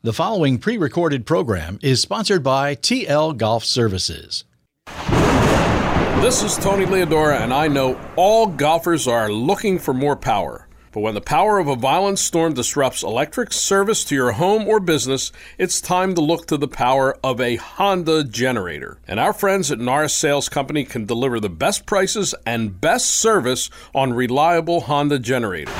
The following pre recorded program is sponsored by TL Golf Services. This is Tony Leodora, and I know all golfers are looking for more power. But when the power of a violent storm disrupts electric service to your home or business, it's time to look to the power of a Honda generator. And our friends at Norris Sales Company can deliver the best prices and best service on reliable Honda generators.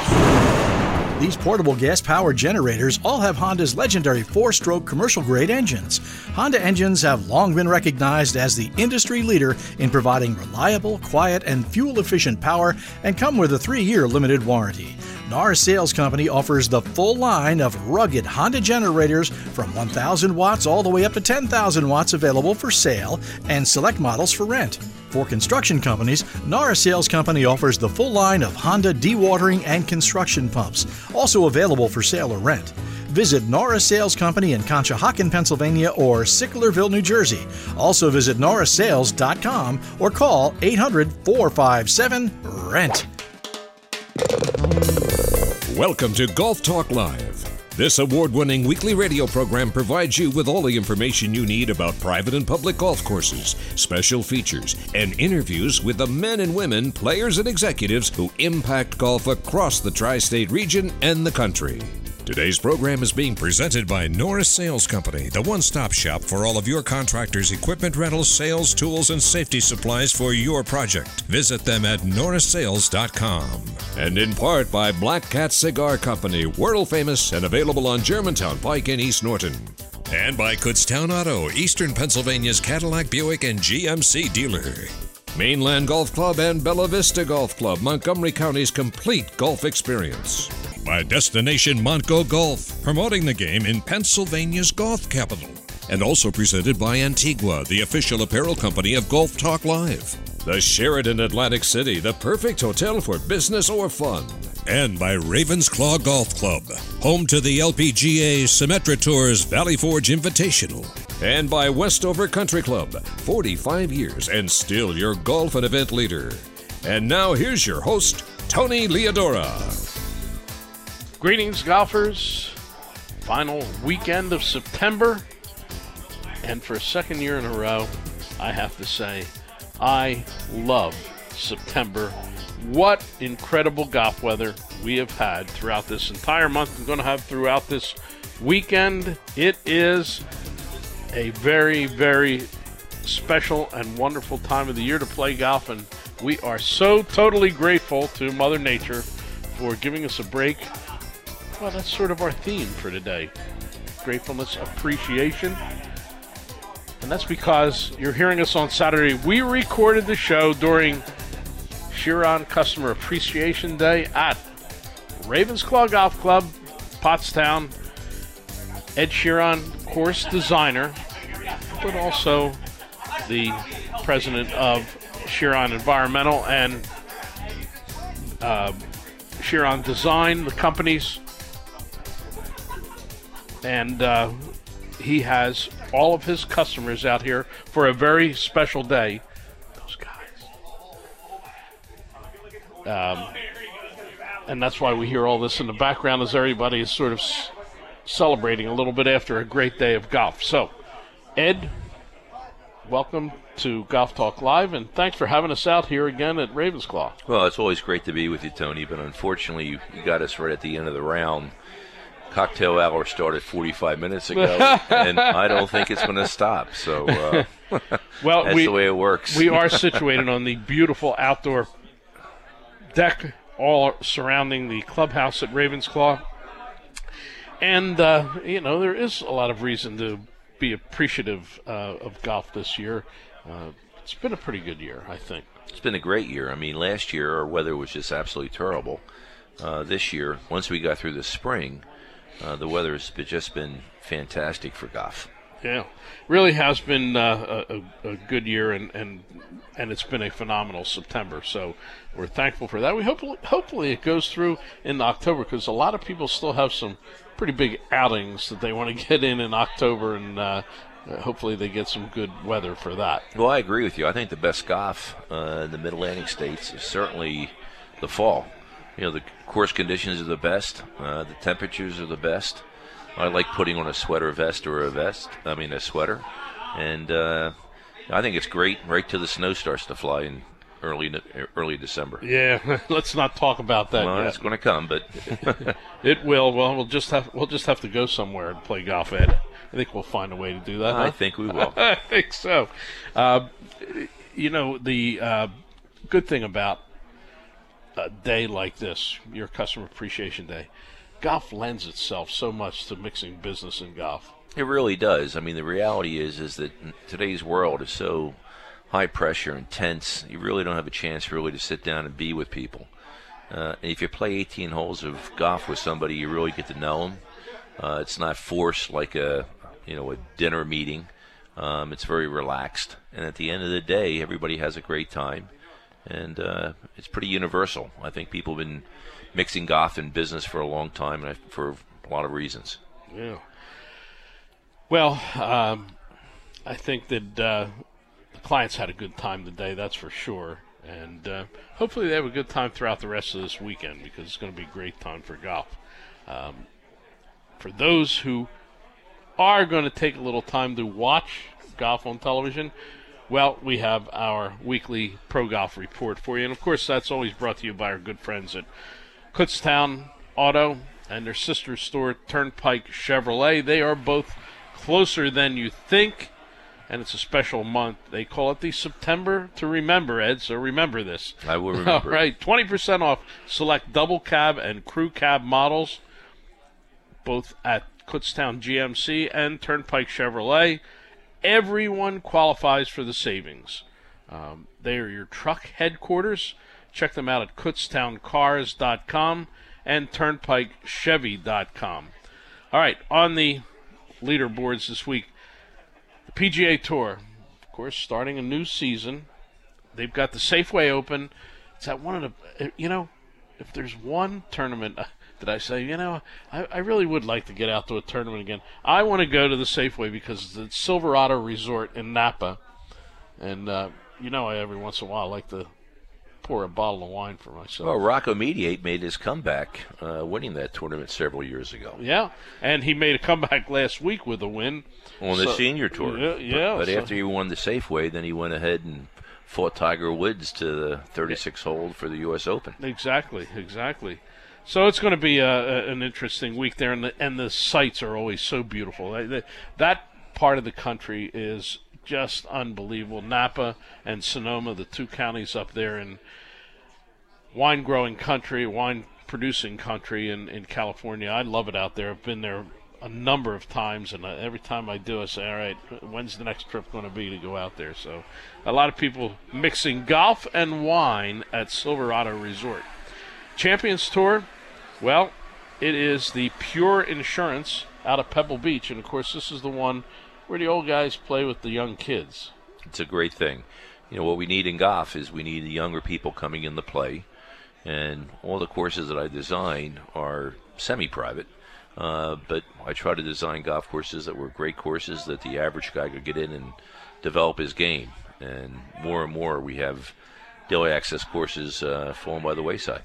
These portable gas powered generators all have Honda's legendary four stroke commercial grade engines. Honda engines have long been recognized as the industry leader in providing reliable, quiet, and fuel efficient power and come with a three year limited warranty. Norris Sales Company offers the full line of rugged Honda generators from 1,000 watts all the way up to 10,000 watts available for sale and select models for rent. For construction companies, Norris Sales Company offers the full line of Honda dewatering and construction pumps, also available for sale or rent. Visit Norris Sales Company in Conshohocken, Pennsylvania or Sicklerville, New Jersey. Also visit norrissales.com or call 800 457 RENT. Welcome to Golf Talk Live. This award winning weekly radio program provides you with all the information you need about private and public golf courses, special features, and interviews with the men and women, players, and executives who impact golf across the tri state region and the country. Today's program is being presented by Norris Sales Company, the one stop shop for all of your contractors' equipment rentals, sales, tools, and safety supplies for your project. Visit them at norrissales.com. And in part by Black Cat Cigar Company, world famous and available on Germantown Pike in East Norriton. And by Kutztown Auto, Eastern Pennsylvania's Cadillac, Buick, and GMC dealer. Mainland Golf Club and Bella Vista Golf Club, Montgomery County's complete golf experience. By Destination Montco Golf, promoting the game in Pennsylvania's golf capital. And also presented by Antigua, the official apparel company of Golf Talk Live. The Sheraton Atlantic City, the perfect hotel for business or fun. And by Ravensclaw Golf Club, home to the LPGA Symetra Tours Valley Forge Invitational. And by Westover Country Club, 45 years and still your golf and event leader. And now here's your host, Tony Leodora. Greetings, golfers. Final weekend of September. And for a second year in a row, I have to say, I love September. What incredible golf weather we have had throughout this entire month. I'm going to have throughout this weekend. It is a very, very special and wonderful time of the year to play golf, and we are so totally grateful to Mother Nature for giving us a break well, that's sort of our theme for today gratefulness, appreciation. And that's because you're hearing us on Saturday. We recorded the show during Shearon Customer Appreciation Day at Ravensclaw Golf Club, Pottstown. Ed Shearon, course designer, but also the president of Shearon Environmental and uh, Design, the companies and uh, he has all of his customers out here for a very special day. Those guys. Um, and that's why we hear all this in the background as everybody is sort of s- celebrating a little bit after a great day of golf. So, Ed, welcome to Golf Talk Live, and thanks for having us out here again at Ravensclaw. Well, it's always great to be with you, Tony, but unfortunately, you, you got us right at the end of the round cocktail hour started 45 minutes ago, and I don't think it's going to stop. So, uh, well, that's we, the way it works. we are situated on the beautiful outdoor deck, all surrounding the clubhouse at Ravensclaw, and uh, you know there is a lot of reason to be appreciative uh, of golf this year. Uh, it's been a pretty good year, I think. It's been a great year. I mean, last year our weather was just absolutely terrible. Uh, this year, once we got through the spring, uh, the weather has just been fantastic for golf. Yeah, really has been uh, a, a, good year, and, and and it's been a phenomenal September. So we're thankful for that. We hope hopefully it goes through in October because a lot of people still have some pretty big outings that they want to get in in October, and uh, hopefully they get some good weather for that. Well, I agree with you. I think the best golf uh, in the Mid Atlantic states is certainly the fall. You know, the course conditions are the best, uh, the temperatures are the best. I like putting on a sweater vest or a vest. I mean a sweater, and uh, I think it's great. Right till the snow starts to fly in early early December. Yeah, let's not talk about that. Well, yet. it's going to come, but it will. Well, we'll just have we'll just have to go somewhere and play golf, Ed. I think we'll find a way to do that. I huh? think we will. I think so. Uh, you know, the uh, good thing about a day like this, your Customer Appreciation Day, golf lends itself so much to mixing business and golf. It really does. I mean, the reality is is that today's world is so high pressure, intense. You really don't have a chance really to sit down and be with people. Uh, and if you play 18 holes of golf with somebody, you really get to know them. Uh, it's not forced like a you know a dinner meeting. Um, it's very relaxed, and at the end of the day, everybody has a great time, and uh, it's pretty universal. I think people have been mixing golf and business for a long time, and for a lot of reasons. Yeah. Well, um, I think that uh, the clients had a good time today, that's for sure. And uh, hopefully they have a good time throughout the rest of this weekend because it's going to be a great time for golf. Um, for those who are going to take a little time to watch golf on television, well, we have our weekly pro golf report for you. And of course, that's always brought to you by our good friends at Kutztown Auto and their sister store, Turnpike Chevrolet. They are both closer than you think, and it's a special month. They call it the September to Remember, Ed, so remember this. I will remember. All right, 20% off select double cab and crew cab models, both at Kutztown GMC and Turnpike Chevrolet. Everyone qualifies for the savings. Um, they are your truck headquarters. Check them out at kutztowncars.com and turnpikechevy.com. All right, on the leaderboards this week, the PGA Tour, of course, starting a new season. They've got the Safeway Open. It's at one of the, you know, if there's one tournament uh, that I say, you know, I, I really would like to get out to a tournament again. I want to go to the Safeway because it's the Silverado Resort in Napa, and uh, you know, I every once in a while like to pour a bottle of wine for myself. Well, Rocco Mediate made his comeback, uh, winning that tournament several years ago Yeah, and he made a comeback last week with a win. on the senior tour. Yeah, yeah, But, but so- after he won the Safeway, then he went ahead and fought Tiger Woods to the 36 hole for the U.S. Open. Exactly, exactly. So it's going to be a, a, an interesting week there, and the, and the sights are always so beautiful. That- that- part of the country is just unbelievable. Napa and Sonoma, the two counties up there in wine growing country, wine producing country in, in California. I love it out there. I've been there a number of times, and uh, every time I do, I say, all right, when's the next trip going to be to go out there? So a lot of people mixing golf and wine at Silverado Resort. Champions Tour, well, it is the Pure Insurance out of Pebble Beach, and of course, this is the one where the old guys play with the young kids. It's a great thing. You know, what we need in golf is we need the younger people coming in to play. And all the courses that I design are semi private. Uh, but I try to design golf courses that were great courses that the average guy could get in and develop his game. And more and more, we have daily access courses uh, falling by the wayside.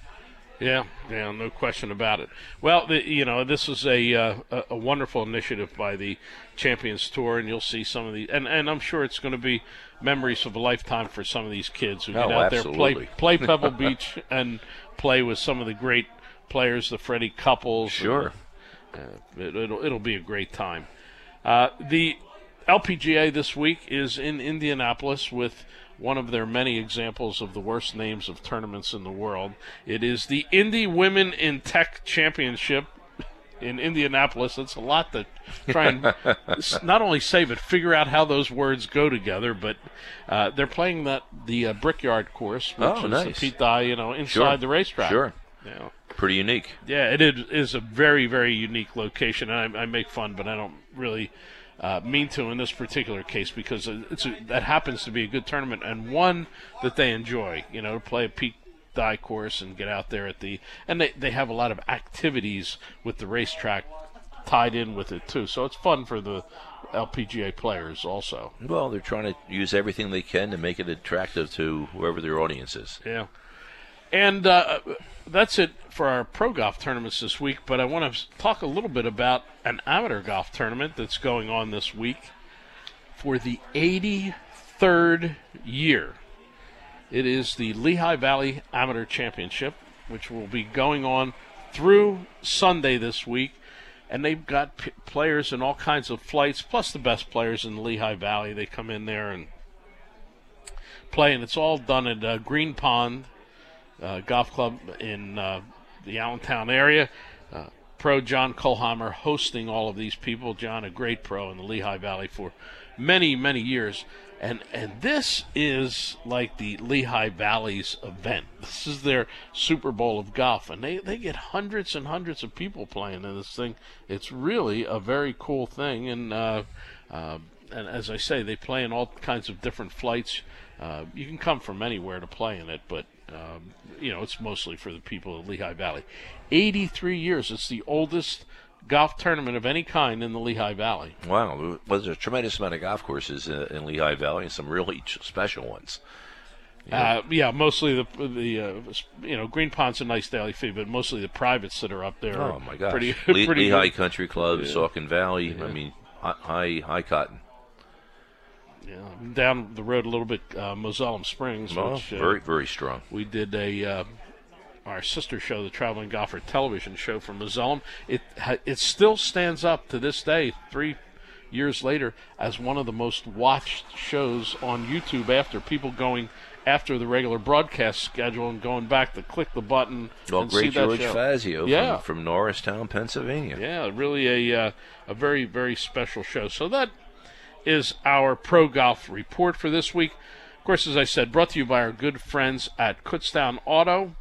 Yeah, yeah, no question about it. Well, the, you know, this is a, uh, a wonderful initiative by the Champions Tour, and you'll see some of the, and, and I'm sure it's going to be memories of a lifetime for some of these kids who get Oh, out there, play play Pebble Beach, and play with some of the great players, the Freddie Couples. and Sure. uh, it, it'll it'll be a great time. Uh, the LPGA this week is in Indianapolis with one of their many examples of the worst names of tournaments in the world. It is the Indy Women in Tech Championship in Indianapolis. It's a lot to try and not only say but figure out how those words go together. But uh, they're playing that the uh, Brickyard course, which Oh, is nice. the Pete Dye, you know, inside Sure. the racetrack. Sure. Yeah. Pretty unique. Yeah, it is, is a very, very unique location. And I, I make fun, but I don't really uh, mean to in this particular case because it's a, that happens to be a good tournament and one that they enjoy. You know, to play a Pete Dye course and get out there at the and they they have a lot of activities with the racetrack tied in with it too. So it's fun for the LPGA players also. Well, they're trying to use everything they can to make it attractive to whoever their audience is. Yeah. And uh, that's it for our pro golf tournaments this week. But I want to talk a little bit about an amateur golf tournament that's going on this week for the 83rd year. It is the Lehigh Valley Amateur Championship, which will be going on through Sunday this week. And they've got p- players in all kinds of flights, plus the best players in the Lehigh Valley. They come in there and play, and it's all done at uh, Green Pond uh, Golf Club in uh, the Allentown area. Uh, pro John Kohlhammer hosting all of these people. John, a great pro in the Lehigh Valley for many, many years. And, and this is like the Lehigh Valley's event. This is their Super Bowl of golf, and they, they get hundreds and hundreds of people playing in this thing. It's really a very cool thing, and uh, uh, and as I say, they play in all kinds of different flights. Uh, you can come from anywhere to play in it, but um, you know it's mostly for the people of Lehigh Valley. 83 years. It's the oldest golf tournament of any kind in the Lehigh Valley. Wow, well, there's a tremendous amount of golf courses uh, in Lehigh Valley, and some really special ones. Uh, yeah, mostly the the uh, you know Green Pond's a nice daily fee, but mostly the privates that are up there. Oh my gosh, pretty Le- pretty Lehigh good. Country Club, Yeah. Saucon Valley. Yeah. I mean, high high cotton. Yeah, down the road a little bit, uh, Springs, Well, which uh, very very strong. we did a uh, our sister show, the Traveling Golfer television show from Moselem. It it still stands up to this day, three years later, as one of the most watched shows on YouTube. After people going after the regular broadcast schedule and going back to click the button Well, and see great that George show. Fazio Yeah. from, from Norristown, Pennsylvania. Yeah, really a uh, a very very special show. So that is our pro golf report for this week. Of course, as I said, brought to you by our good friends at Kutztown Auto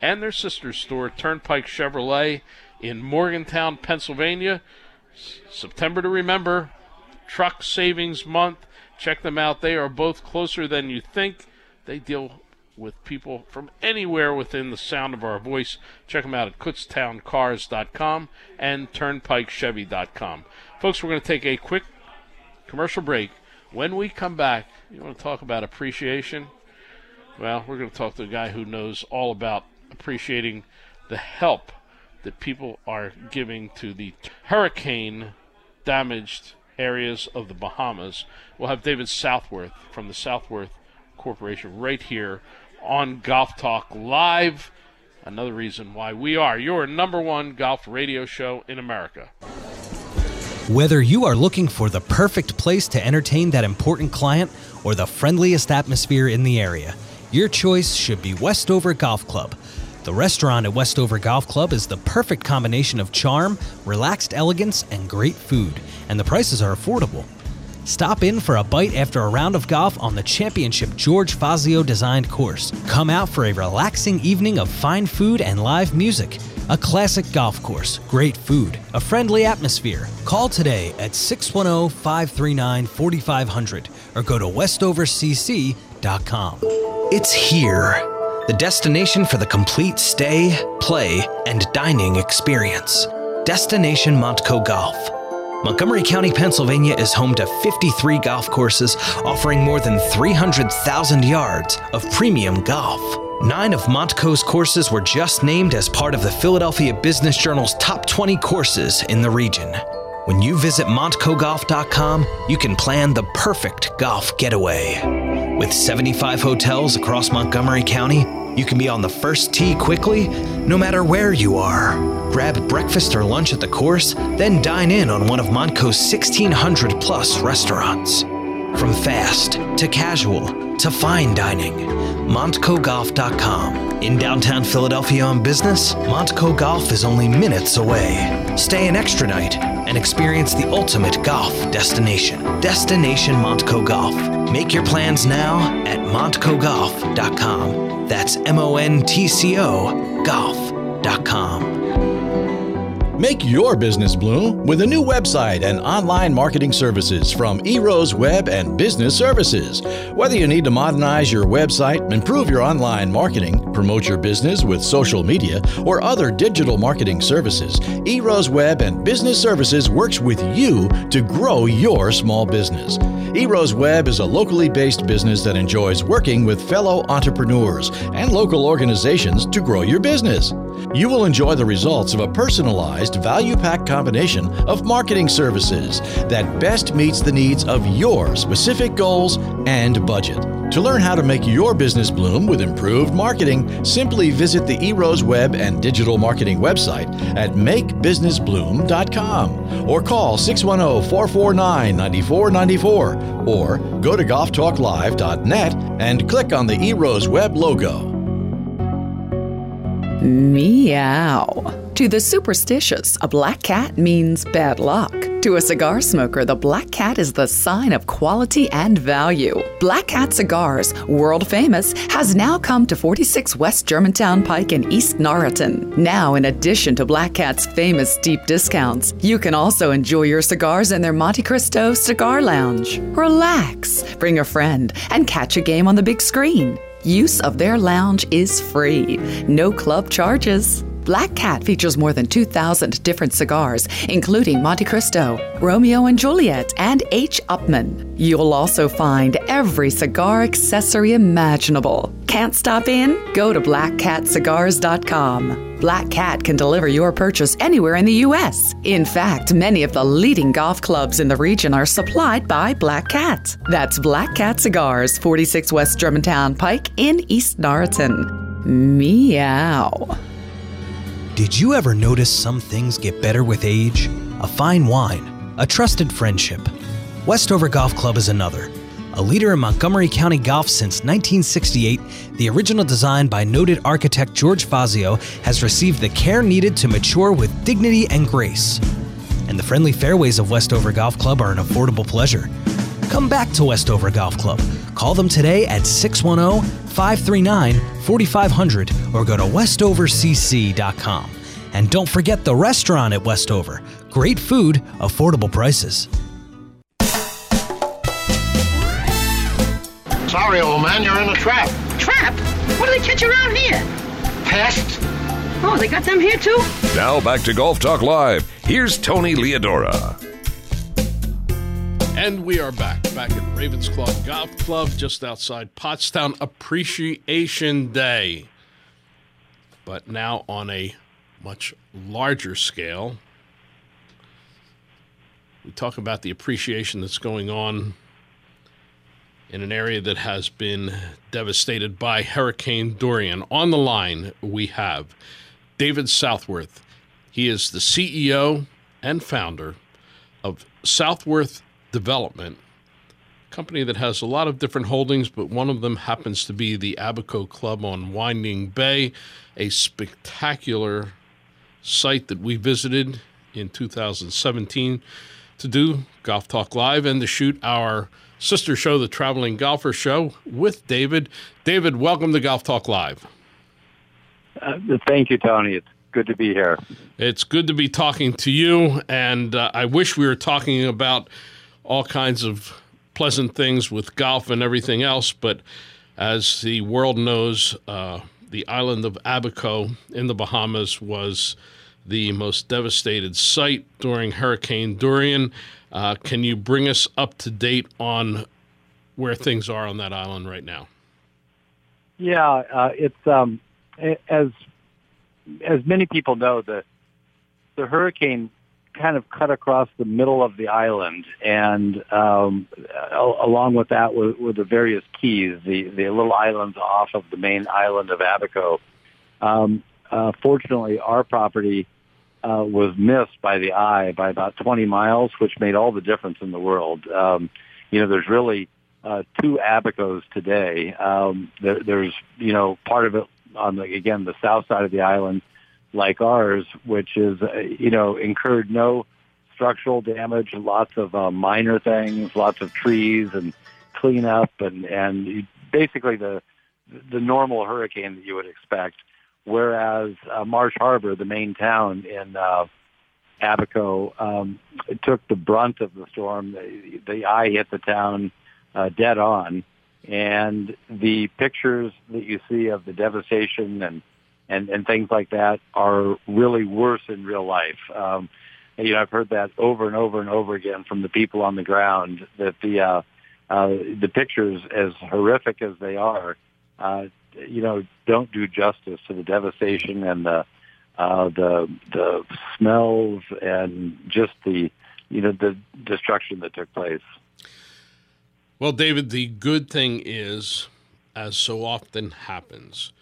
and their sister store, Turnpike Chevrolet, in Morgantown, Pennsylvania. S- September to remember, Truck Savings Month. Check them out. They are both closer than you think. They deal with people from anywhere within the sound of our voice. Check them out at kutztowncars.com and turnpikechevy.com. Folks, we're going to take a quick commercial break. When we come back, you want to talk about appreciation? Well, we're going to talk to a guy who knows all about appreciating the help that people are giving to the hurricane damaged areas of the Bahamas. We'll have David Southworth from the Southworth Corporation right here on Golf Talk Live. Another reason why we are your number one golf radio show in America. Whether you are looking for the perfect place to entertain that important client or the friendliest atmosphere in the area, your choice should be Westover Golf Club. The restaurant at Westover Golf Club is the perfect combination of charm, relaxed elegance, and great food, and the prices are affordable. Stop in for a bite after a round of golf on the championship George Fazio designed course. Come out for a relaxing evening of fine food and live music. A classic golf course, great food, a friendly atmosphere. Call today at 610 539 4500 or go to westovercc.com. It's here, the destination for the complete stay, play, and dining experience. Destination Montco Golf. Montgomery County, Pennsylvania is home to 53 golf courses offering more than 300,000 yards of premium golf. Nine of Montco's courses were just named as part of the Philadelphia Business Journal's top 20 courses in the region. When you visit montcogolf.com, you can plan the perfect golf getaway. With 75 hotels across Montgomery County, you can be on the first tee quickly, no matter where you are. Grab breakfast or lunch at the course, then dine in on one of Montco's 1,600 plus restaurants. From fast to casual to fine dining, MontcoGolf.com. In downtown Philadelphia on business, Montco Golf is only minutes away. Stay an extra night and experience the ultimate golf destination. Destination Montco Golf. Make your plans now at MontcoGolf.com. That's M O N T C O Golf.com. Make your business bloom with a new website and online marketing services from eRose Web and Business Services. Whether you need to modernize your website, improve your online marketing, promote your business with social media, or other digital marketing services, eRose Web and Business Services works with you to grow your small business. eRose Web is a locally based business that enjoys working with fellow entrepreneurs and local organizations to grow your business. You will enjoy the results of a personalized, value packed combination of marketing services that best meets the needs of your specific goals and budget. To learn how to make your business bloom with improved marketing, simply visit the eRose Web and Digital Marketing website at makebusinessbloom.com or call 610 449 9494 or go to golftalklive.net and click on the eRose Web logo. Meow. To the superstitious, a black cat means bad luck. To a cigar smoker, the black cat is the sign of quality and value. Black Cat Cigars, world famous, has now come to 46 West Germantown Pike in East Norriton. Now, in addition to Black Cat's famous deep discounts, you can also enjoy your cigars in their Monte Cristo Cigar Lounge. Relax, bring a friend, and catch a game on the big screen. Use of their lounge is free, no club charges. Black Cat features more than 2,000 different cigars, including Monte Cristo, Romeo and Juliet, and H. Upmann. You'll also find every cigar accessory imaginable. Can't stop in? Go to blackcatcigars.com. Black Cat can deliver your purchase anywhere in the U.S. In fact, many of the leading golf clubs in the region are supplied by Black Cat. That's Black Cat Cigars, 46 West Germantown Pike in East Norriton. Meow. Did you ever notice some things get better with age? A fine wine, a trusted friendship. Westover Golf Club is another. A leader in Montgomery County golf since 1968, the original design by noted architect George Fazio has received the care needed to mature with dignity and grace. And the friendly fairways of Westover Golf Club are an affordable pleasure. Come back to Westover Golf Club. Call them today at 610 539 4500 or go to westovercc.com. And don't forget the restaurant at Westover. Great food, affordable prices. Sorry, old man, you're in a trap. Trap? What do they catch around here? Pests? Oh, they got them here too? Now back to Golf Talk Live. Here's Tony Leodora. And we are back, back at Ravensclaw Golf Club just outside Pottstown Appreciation Day. But now on a much larger scale. We talk about the appreciation that's going on in an area that has been devastated by Hurricane Dorian. On the line, we have David Southworth. He is the CEO and founder of Southworth Development, company that has a lot of different holdings, but one of them happens to be the Abaco Club on Winding Bay, a spectacular site that we visited in 2017 to do Golf Talk Live and to shoot our sister show, the Traveling Golfer Show, with David. David, welcome to Golf Talk Live. Uh, thank you, Tony. It's good to be here. It's good to be talking to you, and uh, I wish we were talking about all kinds of pleasant things with golf and everything else, but as the world knows, uh, the island of Abaco in the Bahamas was the most devastated site during Hurricane Dorian. Uh, can you bring us up to date on where things are on that island right now? Yeah, uh, it's um, as as many people know the the hurricane kind of cut across the middle of the island, and um, along with that were, were, the various keys, the the little islands off of the main island of Abaco. Um, uh, fortunately, our property uh, was missed by the eye by about 20 miles, which made all the difference in the world. Um, you know, there's really uh, two Abacos today. Um, there, there's, you know, part of it on the, again, the south side of the island, like ours, which is, uh, you know, incurred no structural damage, lots of uh, minor things, lots of trees and cleanup and, and basically the, the normal hurricane that you would expect whereas uh, Marsh Harbor, the main town in uh, Abaco um, took the brunt of the storm. The, the eye hit the town uh, dead on, and the pictures that you see of the devastation and and and things like that are really worse in real life. Um, you know, I've heard that over and over and over again from the people on the ground that the uh, uh, the pictures, as horrific as they are, uh, you know, don't do justice to the devastation and the uh, the the smells and just the you know the destruction that took place. Well, David, the good thing is, as so often happens,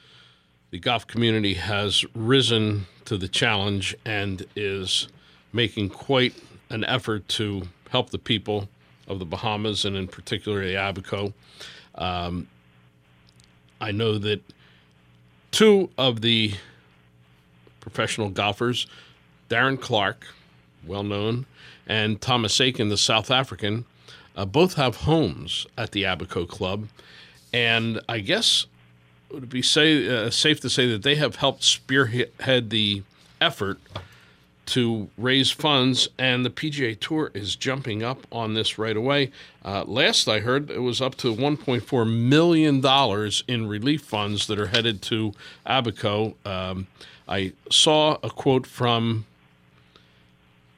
the golf community has risen to the challenge and is making quite an effort to help the people of the Bahamas and, in particular, the Abaco. Um, I know that two of the professional golfers, Darren Clarke, well known, and Thomas Aiken, the South African, uh, both have homes at the Abaco Club. And I guess it would be say, uh, safe to say that they have helped spearhead the effort to raise funds, and the PGA Tour is jumping up on this right away. Uh, last I heard, it was up to $1.4 million in relief funds that are headed to Abaco. Um, I saw a quote from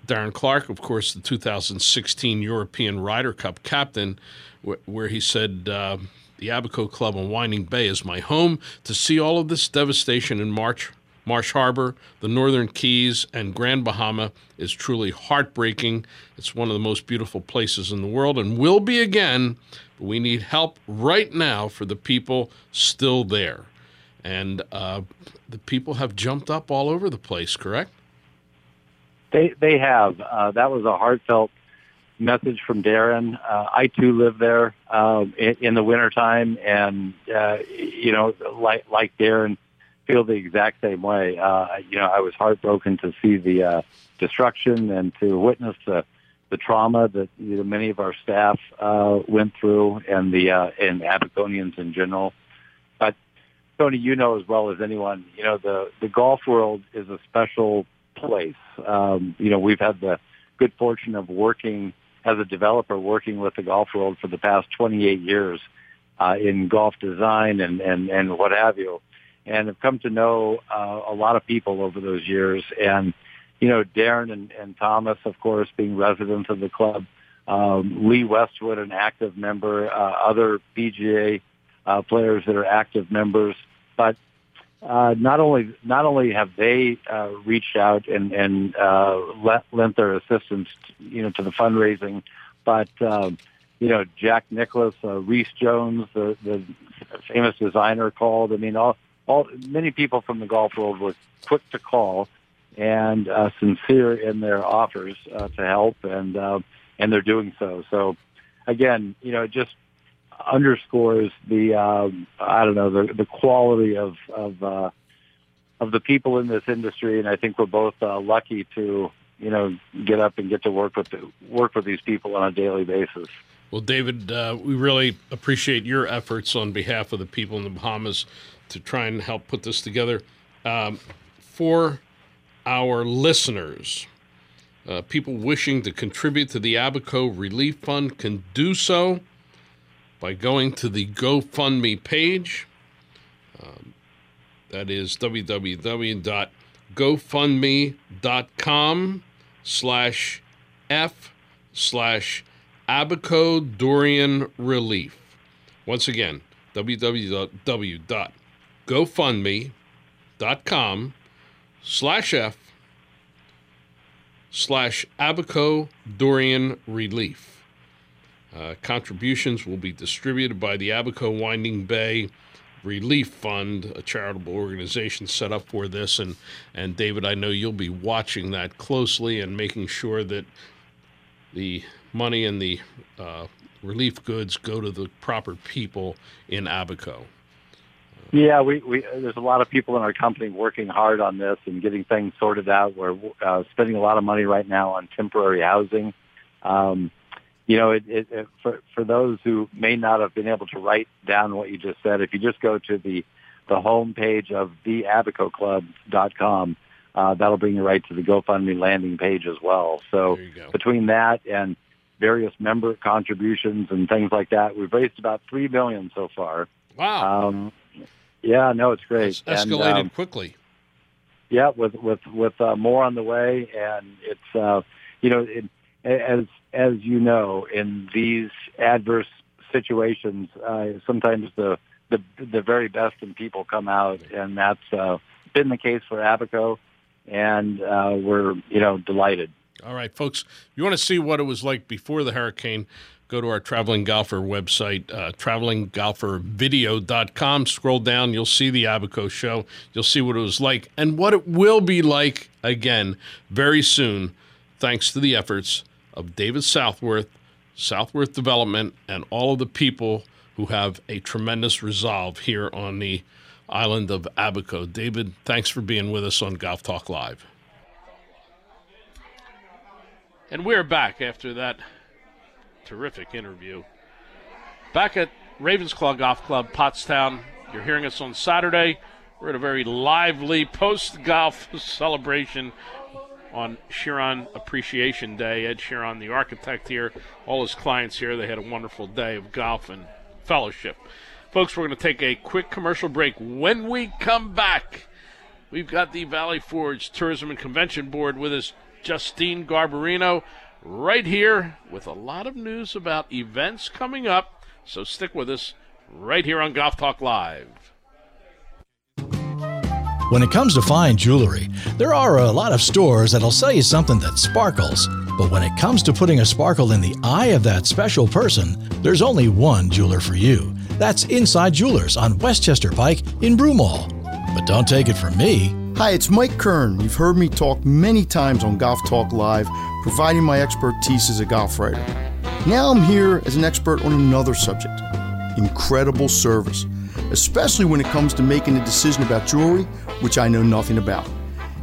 Darren Clarke, of course, the 2016 European Ryder Cup captain, wh- where he said, uh, The Abaco Club in Winding Bay is my home. To see all of this devastation in March, Marsh Harbor, the Northern Keys, and Grand Bahama is truly heartbreaking. It's one of the most beautiful places in the world and will be again, but we need help right now for the people still there. And uh, the people have jumped up all over the place, correct? They they have. Uh, that was a heartfelt message from Darren. Uh, I too live there um, in, in the wintertime, and uh, you know, like like Darren, feel the exact same way. Uh, you know, I was heartbroken to see the uh, destruction and to witness the the trauma that you know, many of our staff uh, went through, and the uh, and Abaconians in general. But Tony, you know as well as anyone, you know the the golf world is a special place. Um, you know, we've had the good fortune of working as a developer, working with the golf world for the past 28 years uh, in golf design and, and, and what have you. And have come to know uh, a lot of people over those years. And, you know, Darren and, and Thomas, of course, being residents of the club, um, Lee Westwood, an active member, uh, other PGA uh, players that are active members. But uh, not only not only have they uh, reached out and and uh, let, lent their assistance, you know, to the fundraising, but um, you know, Jack Nicklaus, uh, Rees Jones, the the famous designer, called. I mean, all all many people from the golf world were quick to call and uh, sincere in their offers uh, to help, and uh, and they're doing so. So, again, you know, just underscores the um, I don't know the the quality of of uh, of the people in this industry, and I think we're both uh, lucky to you know get up and get to work with the, work with these people on a daily basis. Well, David, uh, we really appreciate your efforts on behalf of the people in the Bahamas to try and help put this together. Um, for our listeners, uh, people wishing to contribute to the Abaco Relief Fund can do so by going to the GoFundMe page. Um, that is www.gofundme.com slash F slash Abaco Dorian Relief. Once again, www.gofundme.com slash F slash Abaco Dorian Relief. Uh, contributions will be distributed by the Abaco Winding Bay Relief Fund, a charitable organization set up for this. And, and David, I know you'll be watching that closely and making sure that the money and the uh, relief goods go to the proper people in Abaco. Yeah, we, we there's a lot of people in our company working hard on this and getting things sorted out. We're uh, spending a lot of money right now on temporary housing. Um, you know, it, it, it, for for those who may not have been able to write down what you just said, if you just go to the the home page of theabacoclub.com, uh, that'll bring you right to the GoFundMe landing page as well. So between that and various member contributions and things like that, we've raised about three million so far. Wow. Um, yeah, no, it's great. It's escalated and, um, quickly. Yeah, with with with uh, more on the way, and it's uh, you know it, as as you know in these adverse situations, uh, sometimes the the the very best in people come out, and that's uh, been the case for Abaco, and uh, we're you know delighted. All right, folks, you want to see what it was like before the hurricane, go to our Traveling Golfer website, uh, travelinggolfervideo.com. Scroll down, you'll see the Abaco show. You'll see what it was like and what it will be like again very soon, thanks to the efforts of David Southworth, Southworth Development, and all of the people who have a tremendous resolve here on the island of Abaco. David, thanks for being with us on Golf Talk Live. And we're back after that terrific interview. Back at Ravensclaw Golf Club, Pottstown. You're hearing us on Saturday. We're at a very lively post golf celebration on Shearon Appreciation Day. Ed Shearon, the architect here, all his clients here, they had a wonderful day of golf and fellowship. Folks, we're going to take a quick commercial break. When we come back, we've got the Valley Forge Tourism and Convention Board with us, Justine Garbarino, right here with a lot of news about events coming up. So stick with us right here on Golf Talk Live. When it comes to fine jewelry, there are a lot of stores that'll sell you something that sparkles. But when it comes to putting a sparkle in the eye of that special person, there's only one jeweler for you. That's Inside Jewelers on Westchester Pike in Broomall. But don't take it from me. Hi, it's Mike Kern. You've heard me talk many times on Golf Talk Live, providing my expertise as a golf writer. Now I'm here as an expert on another subject incredible service, especially when it comes to making a decision about jewelry, which I know nothing about.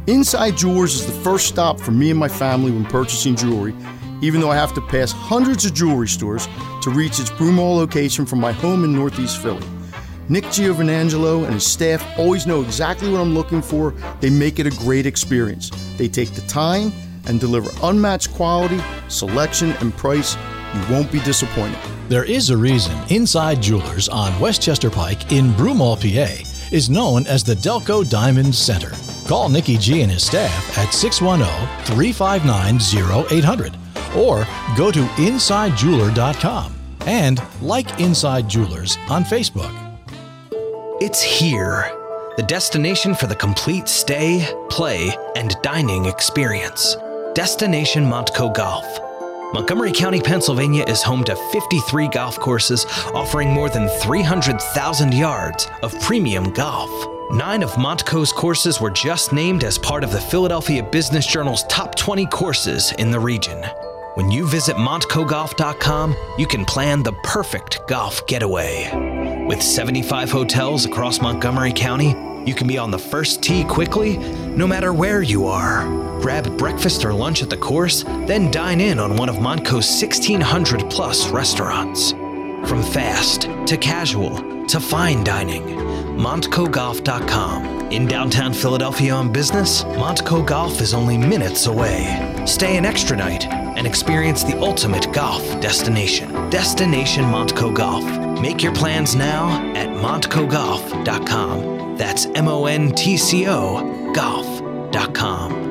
Inside Jewelers is the first stop for me and my family when purchasing jewelry, even though I have to pass hundreds of jewelry stores to reach its Broomall location from my home in Northeast Philly. Nick Giovanangelo and his staff always know exactly what I'm looking for. They make it a great experience. They take the time and deliver unmatched quality, selection, and price. You won't be disappointed. There is a reason Inside Jewelers on Westchester Pike in Broomall, PA is known as the Delco Diamond Center. Call Nikki G and his staff at 610 359 0800 or go to InsideJeweler.com and like Inside Jewelers on Facebook. It's here, the destination for the complete stay, play, and dining experience. Destination Montco Golf. Montgomery County, Pennsylvania is home to 53 golf courses offering more than 300,000 yards of premium golf. Nine of Montco's courses were just named as part of the Philadelphia Business Journal's top 20 courses in the region. When you visit MontcoGolf.com, you can plan the perfect golf getaway. With 75 hotels across Montgomery County, you can be on the first tee quickly, no matter where you are. Grab breakfast or lunch at the course, then dine in on one of Montco's 1,600 plus restaurants. From fast to casual to fine dining, MontcoGolf.com. In downtown Philadelphia on business, Montco Golf is only minutes away. Stay an extra night and experience the ultimate golf destination. Destination Montco Golf. Make your plans now at montcogolf.com. That's M O N T C O golf.com.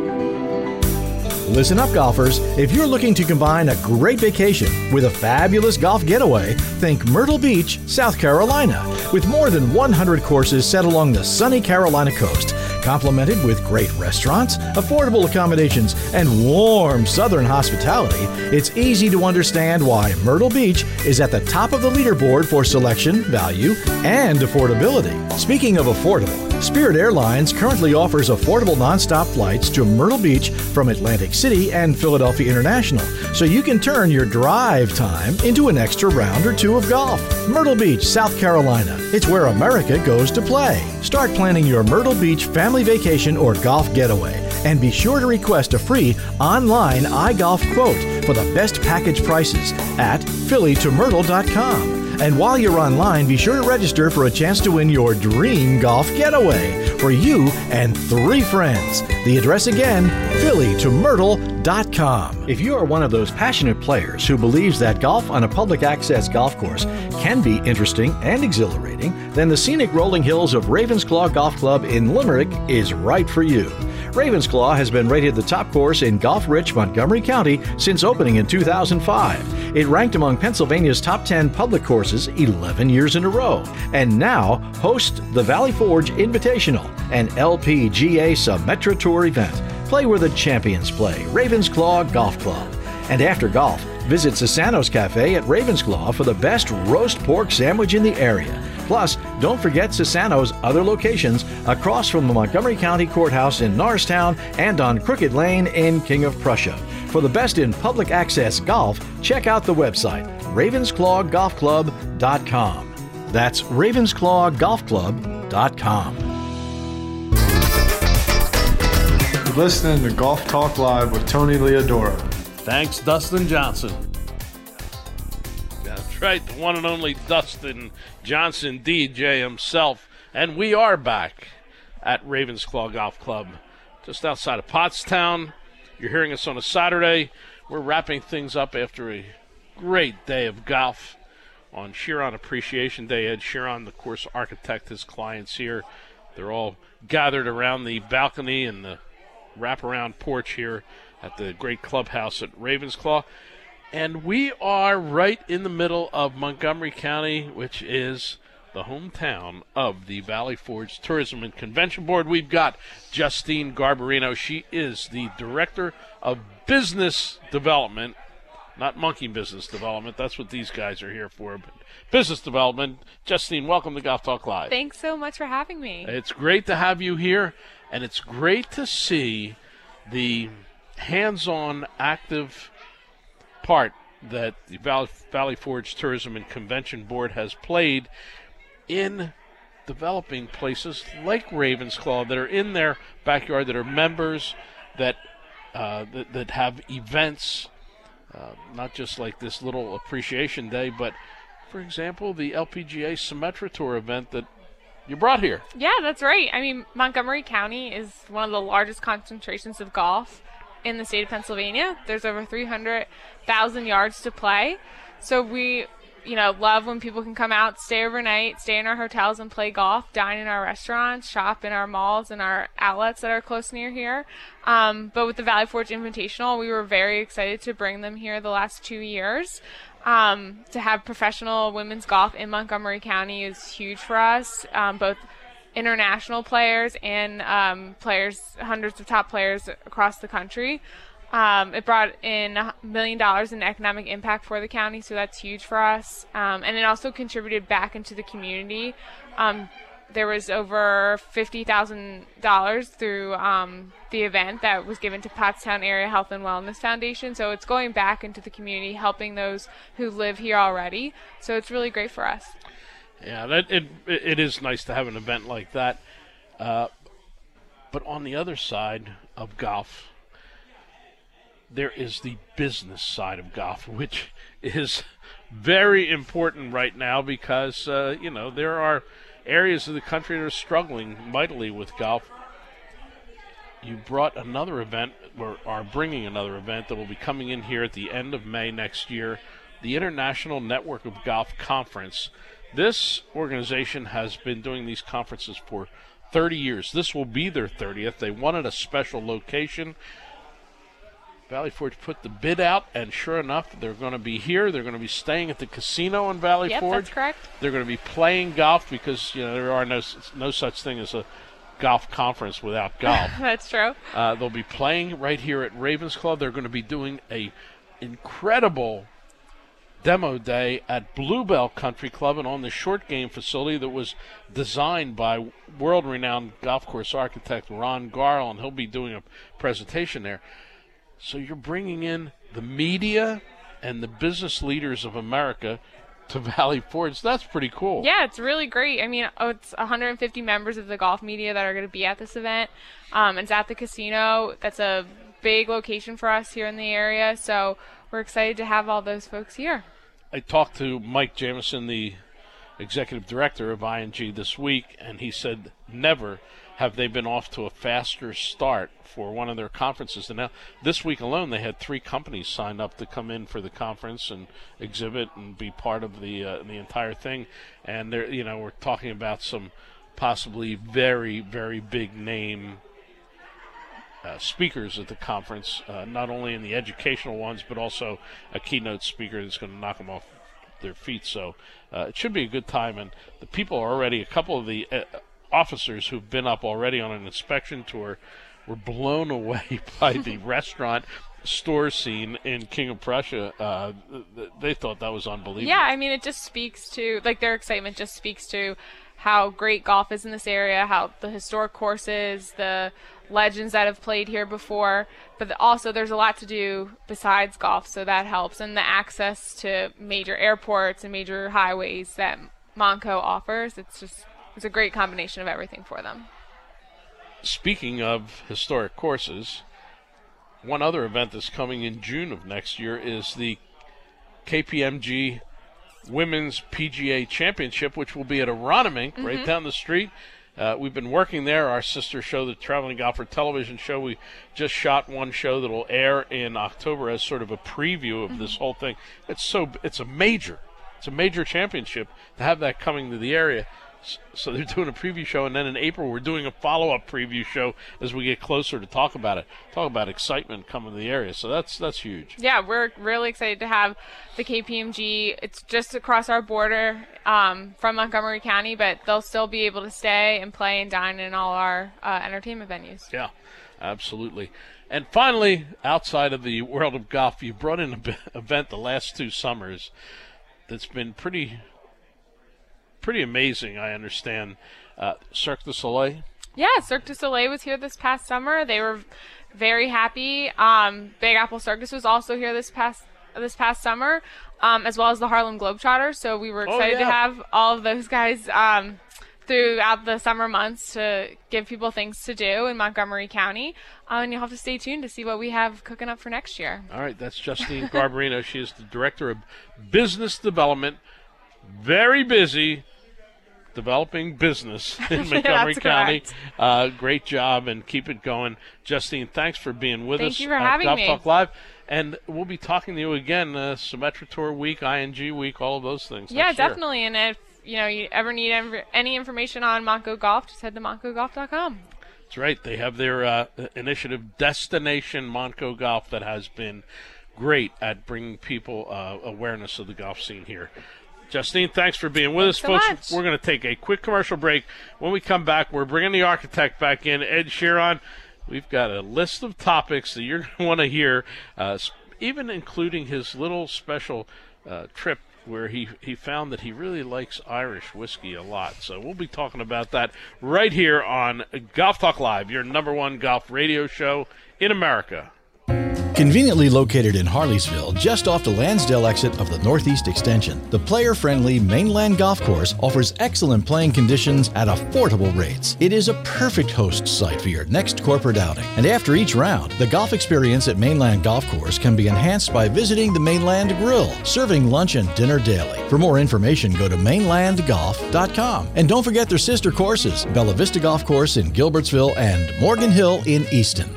Listen up, golfers. If you're looking to combine a great vacation with a fabulous golf getaway, think Myrtle Beach, South Carolina. With more than 100 courses set along the sunny Carolina coast, complemented with great restaurants, affordable accommodations, and warm southern hospitality, it's easy to understand why Myrtle Beach is at the top of the leaderboard for selection, value, and affordability. Speaking of affordable, Spirit Airlines currently offers affordable nonstop flights to Myrtle Beach from Atlantic City and Philadelphia International, so you can turn your drive time into an extra round or two of golf. Myrtle Beach, South Carolina. It's where America goes to play. Start planning your Myrtle Beach family vacation or golf getaway, and be sure to request a free online iGolf quote for the best package prices at phillytomyrtle.com. And while you're online, be sure to register for a chance to win your dream golf getaway. for you and three friends. The address again, phillytomyrtle.com. If you are one of those passionate players who believes that golf on a public access golf course can be interesting and exhilarating, then the scenic rolling hills of Ravensclaw Golf Club in Limerick is right for you. Ravensclaw has been rated the top course in golf rich Montgomery County since opening in 2005. It ranked among Pennsylvania's top 10 public courses 11 years in a row, and now hosts the Valley Forge Invitational, an LPGA Symetra Tour event. Play where the champions play, Ravensclaw Golf Club. And after golf, visit Sassano's Cafe at Ravensclaw for the best roast pork sandwich in the area. Plus, don't forget Sassano's other locations across from the Montgomery County Courthouse in Norristown and on Crooked Lane in King of Prussia. For the best in public access golf, check out the website ravensclawgolfclub.com. That's ravensclawgolfclub.com. You're listening to Golf Talk Live with Tony Leodora. Thanks, Dustin Johnson. That's right, the one and only Dustin Johnson, DJ himself. And we are back at Raven's Claw Golf Club, just outside of Pottstown. You're hearing us on a Saturday. We're wrapping things up after a great day of golf on Shearon Appreciation Day. Ed Shearon, the course architect, his clients here. They're all gathered around the balcony and the wraparound porch here at the great clubhouse at Raven's Claw. And we are right in the middle of Montgomery County, which is the hometown of the Valley Forge Tourism and Convention Board. We've got Justine Garbarino. She is the Director of Business Development, not monkey business development. That's what these guys are here for. But business development. Justine, welcome to Golf Talk Live. Thanks so much for having me. It's great to have you here, and it's great to see the hands-on, active part that the Valley, Forge Tourism and Convention Board has played in developing places like Raven's Claw that are in their backyard, that are members, that uh, that, that have events, uh, not just like this little appreciation day, but for example, the LPGA Symetra Tour event that you brought here. Yeah, that's right. I mean, Montgomery County is one of the largest concentrations of golf in the state of Pennsylvania. There's over 300,000 yards to play. So we, you know, love when people can come out, stay overnight, stay in our hotels and play golf, dine in our restaurants, shop in our malls and our outlets that are close near here. Um, but with the Valley Forge Invitational, we were very excited to bring them here the last two years. Um, to have professional women's golf in Montgomery County is huge for us, um, both international players and um, players, hundreds of top players across the country. Um, it brought in a million dollars in economic impact for the county, so that's huge for us. Um, and it also contributed back into the community. There was over fifty thousand dollars through um, the event that was given to Pottstown Area Health and Wellness Foundation. So it's going back into the community, helping those who live here already. So it's really great for us. Yeah, that it it is nice to have an event like that. Uh, but on the other side of golf, there is the business side of golf, which is very important right now because uh, you know there are areas of the country that are struggling mightily with golf. You brought another event, or are bringing another event that will be coming in here at the end of May next year, the International Network of Golf Conference. This organization has been doing these conferences for 30 years. This will be their 30th. They wanted a special location. Valley Forge put the bid out, and sure enough, they're going to be here. They're going to be staying at the casino in Valley yep, Forge. that's correct. They're going to be playing golf because you know there are no no such thing as a golf conference without golf. that's true. Uh, they'll be playing right here at Raven's Claw. They're going to be doing a incredible demo day at Bluebell Country Club and on the short game facility that was designed by world renowned golf course architect Ron Garland. He'll be doing a presentation there. So you're bringing in the media and the business leaders of America to Valley Forge. That's pretty cool. Yeah, it's really great. I mean, oh, it's 150 members of the golf media that are going to be at this event. Um, it's at the casino. That's a big location for us here in the area. So we're excited to have all those folks here. I talked to Mike Jamison, the executive director of ING, this week, and he said never have they been off to a faster start for one of their conferences. And now, this week alone, they had three companies signed up to come in for the conference and exhibit and be part of the uh, the entire thing. And they're, you know, we're talking about some possibly very, very big name uh, speakers at the conference, uh, not only in the educational ones, but also a keynote speaker that's going to knock them off their feet. So uh, it should be a good time. And the people are already, a couple of the uh, officers who've been up already on an inspection tour were blown away by the restaurant store scene in King of Prussia. Uh, they thought that was unbelievable. Yeah, I mean, it just speaks to, like, their excitement just speaks to how great golf is in this area, how the historic courses, the legends that have played here before, but also there's a lot to do besides golf, so that helps. And the access to major airports and major highways that Montco offers, it's just it's a great combination of everything for them. Speaking of historic courses, one other event that's coming in June of next year is the KPMG Women's PGA Championship, which will be at Aronimink, mm-hmm. right down the street. Uh, we've been working there. Our sister show, the Traveling Golfer Television Show, we just shot one show that will air in October as sort of a preview of mm-hmm. this whole thing. It's so it's a major, it's a major championship to have that coming to the area. So they're doing a preview show, and then in April we're doing a follow-up preview show as we get closer to talk about it. Talk about excitement coming to the area. So that's that's huge. Yeah, we're really excited to have the KPMG. It's just across our border um, from Montgomery County, but they'll still be able to stay and play and dine in all our uh, entertainment venues. Yeah, absolutely. And finally, outside of the world of golf, you brought in an event the last two summers that's been pretty pretty amazing. I understand. Uh, Cirque du Soleil. Yeah, Cirque du Soleil was here this past summer. They were very happy. Um, Big Apple Circus was also here this past this past summer, um, as well as the Harlem Globetrotters. So we were oh, excited oh, yeah. to have all of those guys um, throughout the summer months to give people things to do in Montgomery County. Uh, and you'll have to stay tuned to see what we have cooking up for next year. All right, that's Justine Garbarino. she is the Director of Business Development. Very busy developing business in Montgomery County. Uh, great job and keep it going. Justine, thanks for being with Thank us you for having Golf me. Talk Live. And we'll be talking to you again, uh, Symetra Tour Week, ING Week, all of those things. Yeah, definitely. And if you know you ever need any information on Montco Golf, just head to montcogolf.com. That's right. They have their uh, initiative, Destination Montco Golf, that has been great at bringing people uh, awareness of the golf scene here. Justine, thanks for being with thanks us, so folks. Much. We're going to take a quick commercial break. When we come back, we're bringing the architect back in, Ed Shearon. We've got a list of topics that you're going to want to hear, uh, even including his little special uh, trip where he, he found that he really likes Irish whiskey a lot. So we'll be talking about that right here on Golf Talk Live, your number one golf radio show in America. Conveniently located in Harleysville, just off the Lansdale exit of the Northeast Extension, the player friendly Mainland Golf Course offers excellent playing conditions at affordable rates. It is a perfect host site for your next corporate outing. And after each round, the golf experience at Mainland Golf Course can be enhanced by visiting the Mainland Grill, serving lunch and dinner daily. For more information, go to mainlandgolf.com. And don't forget their sister courses Bella Vista Golf Course in Gilbertsville and Morgan Hill in Easton.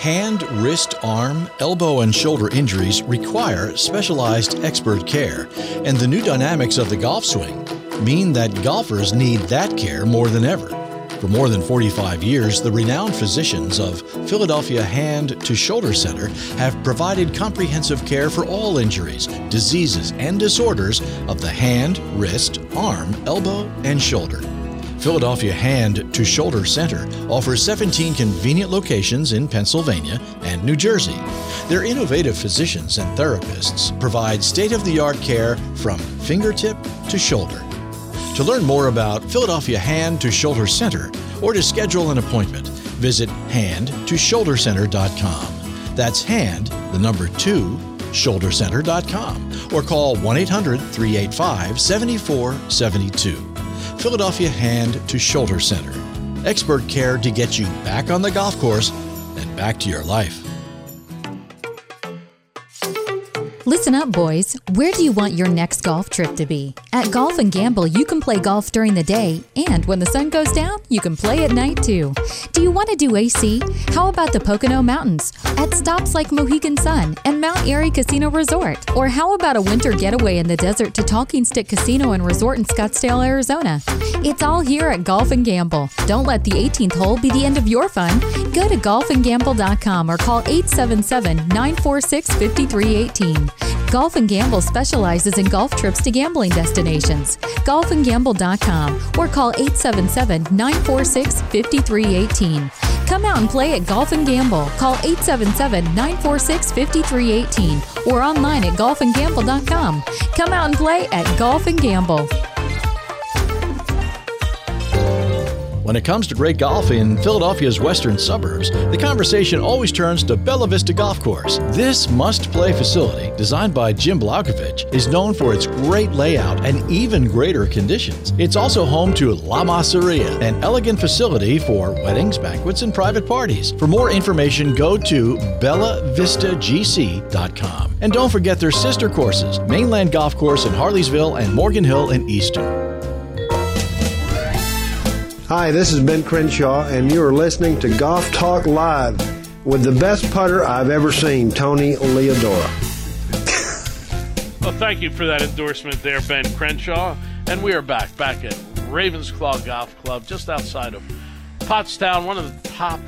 Hand, wrist, arm, elbow, and shoulder injuries require specialized expert care, and the new dynamics of the golf swing mean that golfers need that care more than ever. For more than 45 years, the renowned physicians of Philadelphia Hand to Shoulder Center have provided comprehensive care for all injuries, diseases, and disorders of the hand, wrist, arm, elbow, and shoulder. Philadelphia Hand to Shoulder Center offers 17 convenient locations in Pennsylvania and New Jersey. Their innovative physicians and therapists provide state of the art care from fingertip to shoulder. To learn more about Philadelphia Hand to Shoulder Center or to schedule an appointment, visit handtoshouldercenter.com. That's hand, the number two, shouldercenter.com or call 1 800 385 7472. Philadelphia Hand to Shoulder Center. Expert care to get you back on the golf course and back to your life. Listen up, boys. Where do you want your next golf trip to be? At Golf and Gamble, you can play golf during the day, and when the sun goes down, you can play at night too. Do you want to do AC? How about the Pocono Mountains? At stops like Mohegan Sun and Mount Airy Casino Resort? Or how about a winter getaway in the desert to Talking Stick Casino and Resort in Scottsdale, Arizona? It's all here at Golf and Gamble. Don't let the 18th hole be the end of your fun. Go to golfandgamble.com or call 877 946 5318. Golf and Gamble specializes in golf trips to gambling destinations. Golfandgamble.com or call 877 946 5318. Come out and play at Golf and Gamble. Call 877 946 5318 or online at golfandgamble.com. Come out and play at Golf and Gamble. When it comes to great golf in Philadelphia's western suburbs, the conversation always turns to Bella Vista Golf Course. This must play facility, designed by Jim Blaukovich, is known for its great layout and even greater conditions. It's also home to La Masseria, an elegant facility for weddings, banquets, and private parties. For more information, go to bellavistagc.com. And don't forget their sister courses Mainland Golf Course in Harleysville and Morgan Hill in Easton. Hi, this is Ben Crenshaw, and you are listening to Golf Talk Live with the best putter I've ever seen, Tony Leodora. well, thank you for that endorsement there, Ben Crenshaw. And we are back, back at Raven's Claw Golf Club, just outside of Pottstown, one of the top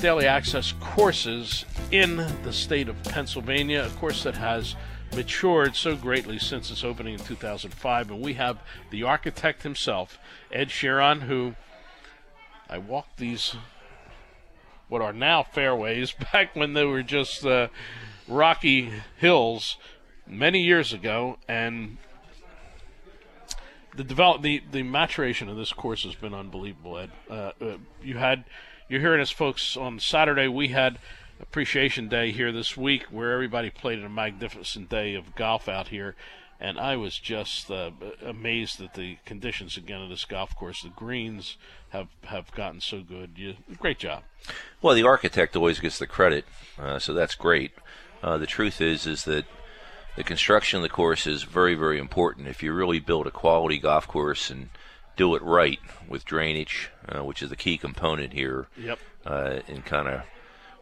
daily access courses in the state of Pennsylvania, a course that has matured so greatly since its opening in 2005. And we have the architect himself, Ed Shearon, who I walked these, what are now fairways, back when they were just uh, rocky hills many years ago. And the develop the, the maturation of this course has been unbelievable, Ed. Uh, uh, you had, you're hearing us, folks, on Saturday, we had Appreciation Day here this week, where everybody played a magnificent day of golf out here, and I was just uh, amazed at the conditions again of this golf course. The greens have have gotten so good. You, great job. Well, the architect always gets the credit, uh, so that's great. Uh, the truth is, is that the construction of the course is very, very important. If you really build a quality golf course and do it right with drainage, uh, which is the key component here, yep. Uh, in kind of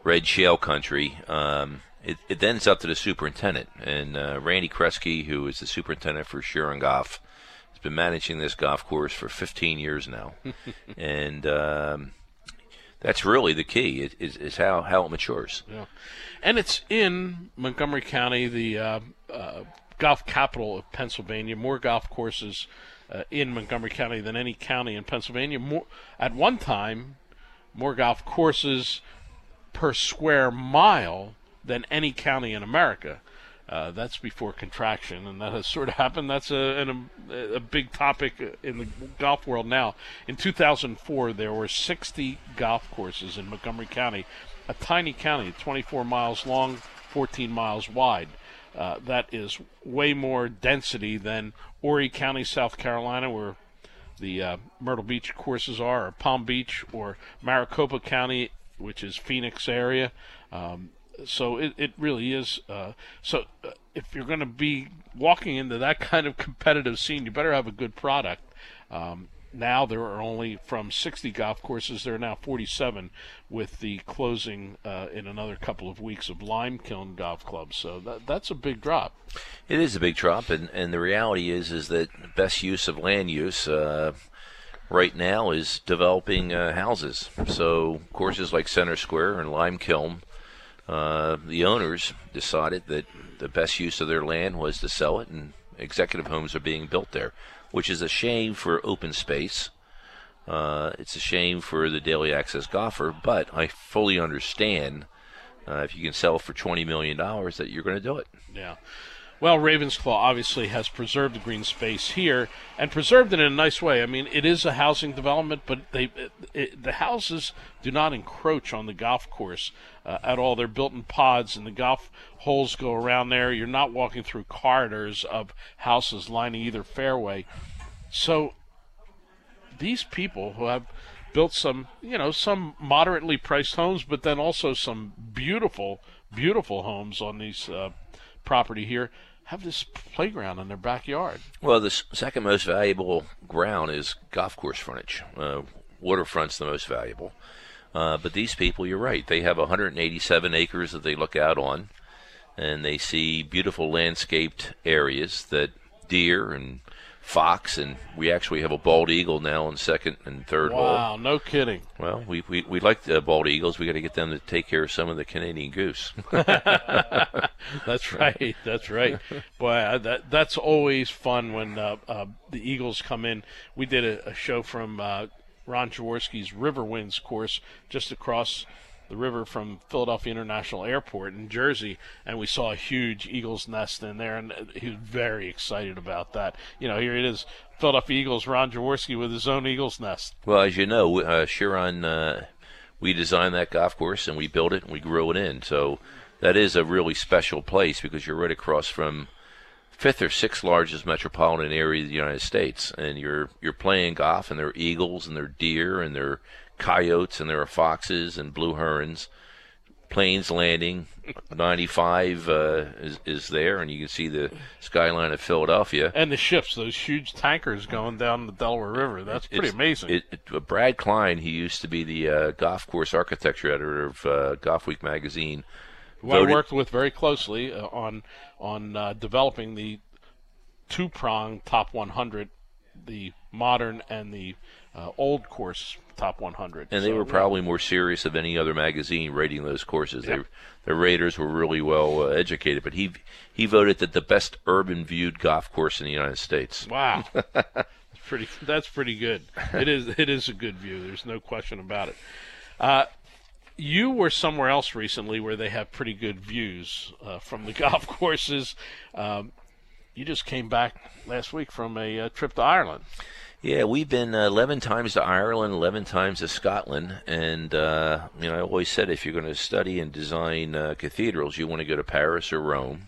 red shale country. Um, it, it then is up to the superintendent. And uh, Randy Kresge, who is the superintendent for Shearon Golf, has been managing this golf course for 15 years now. and um, that's really the key, is, is how, how it matures. Yeah. And it's in Montgomery County, the uh, uh, golf capital of Pennsylvania. More golf courses uh, in Montgomery County than any county in Pennsylvania. More, at one time, more golf courses per square mile than any county in America. Uh, that's before contraction, and that has sort of happened. That's a, a, a, big topic in the golf world now. In 2004, there were 60 golf courses in Montgomery County, a tiny county, 24 miles long, 14 miles wide. Uh, that is way more density than Horry County, South Carolina, where the uh, Myrtle Beach courses are, or Palm Beach, or Maricopa County which is Phoenix area. Um, so it, it really is. Uh, so uh, if you're going to be walking into that kind of competitive scene, you better have a good product. Um, now there are only from 60 golf courses, there are now 47 with the closing uh, in another couple of weeks of Limekiln Golf Club. So that, that's a big drop. It is a big drop, and, and the reality is is that best use of land use. Uh, right now is developing uh, houses. So courses like Center Square and Limekiln, uh, the owners decided that the best use of their land was to sell it, and executive homes are being built there, which is a shame for open space. Uh, it's a shame for the daily access golfer, but I fully understand uh, if you can sell for twenty million dollars that you're going to do it. Yeah. Well, Raven's Claw obviously has preserved the green space here and preserved it in a nice way. I mean, it is a housing development, but they it, it, the houses do not encroach on the golf course uh, at all. They're built in pods, and the golf holes go around there. You're not walking through corridors of houses lining either fairway. So these people who have built some, you know, some moderately priced homes, but then also some beautiful beautiful homes on these uh, property here have this playground in their backyard. Well, the second most valuable ground is golf course frontage. Uh, waterfront's the most valuable. Uh, but these people, you're right, they have 187 acres that they look out on, and they see beautiful landscaped areas that deer and fox, and we actually have a bald eagle now on second and third hole. Wow, no kidding. Well, we, we, we like the bald eagles. We got to get them to take care of some of the Canadian goose. that's right. That's right. Boy, that that's always fun when uh, uh, the Eagles come in. We did a, a show from uh, Ron Jaworski's River Winds course just across the river from Philadelphia International Airport in Jersey, and we saw a huge eagle's nest in there, and he was very excited about that. You know, here it is, Philadelphia Eagles, Ron Jaworski with his own eagle's nest. Well, as you know, uh, Shearon, uh, we designed that golf course and we built it and we grew it in. So that is a really special place because you're right across from fifth or sixth largest metropolitan area of the United States, and you're you're playing golf, and there are eagles and there are deer and there are coyotes and there are foxes and blue herons. Planes landing, 95 uh, is, is there, and you can see the skyline of Philadelphia. And the ships, those huge tankers going down the Delaware River. That's pretty It's- amazing. It, it, uh, Brad Klein, he used to be the uh, golf course architecture editor of uh, Golf Week magazine. who I worked with very closely uh, on on uh, developing the two prong top 100, the modern and the uh, old course top 100. and they So, were yeah. probably more serious of any other magazine rating those courses. Yep. They, their raters were really well uh, educated, but he he voted that the best urban viewed golf course in the United States. Wow, that's pretty. That's pretty good. It is. It is a good view. There's no question about it. Uh, you were somewhere else recently where they have pretty good views uh, from the golf courses. Um, you just came back last week from a uh, trip to Ireland. Yeah, we've been uh, 11 times to Ireland, 11 times to Scotland, and uh, you know I always said if you're going to study and design uh, cathedrals, you want to go to Paris or Rome.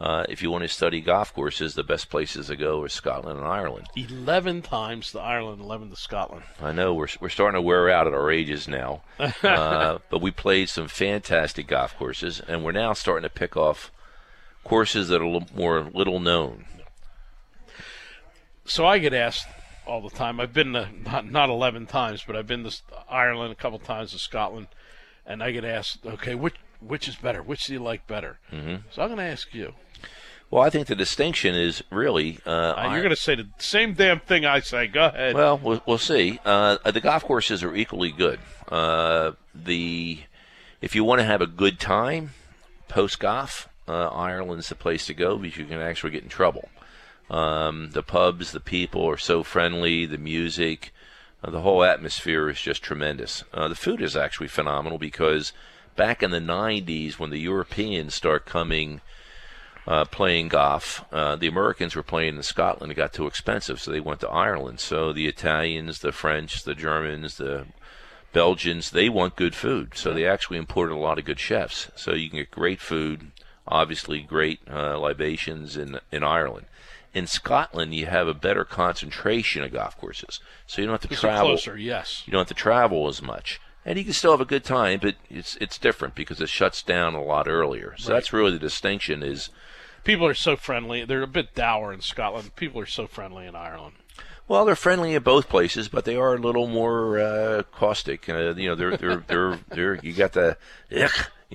Uh, if you want to study golf courses, the best places to go are Scotland and Ireland. Eleven times to Ireland, eleven to Scotland. I know we're we're starting to wear out at our ages now, uh, but we played some fantastic golf courses, and we're now starting to pick off courses that are a little more little known. So I get asked all the time. I've been to, not not eleven times, but I've been to Ireland a couple times to Scotland, and I get asked, okay, which which is better? Which do you like better? hmm So I'm going to ask you. Well, I think the distinction is really uh, Uh, you're going to say the same damn thing I say. Go ahead. Well, we'll, we'll see. Uh, the golf courses are equally good. Uh, the if you want to have a good time post golf, uh, Ireland's the place to go because you can actually get in trouble. Um, the pubs, the people are so friendly. The music, uh, the whole atmosphere is just tremendous. Uh, the food is actually phenomenal because back in the '90s, when the Europeans start coming uh, playing golf. Uh, the Americans were playing in Scotland. It got too expensive, so they went to Ireland. So the Italians, the French, the Germans, the Belgians, they want good food. So they actually imported a lot of good chefs. So you can get great food, obviously great uh, libations in in Ireland. In Scotland, you have a better concentration of golf courses, so you don't have to travel. closer, yes. You don't have to travel as much, and you can still have a good time, but it's it's different because it shuts down a lot earlier. So Right. that's really the distinction. Is People are so friendly. They're a bit dour in Scotland. People are so friendly in Ireland. Well, they're friendly in both places, but they are a little more uh, caustic. Uh, you know, they're they're they're they're you got the you,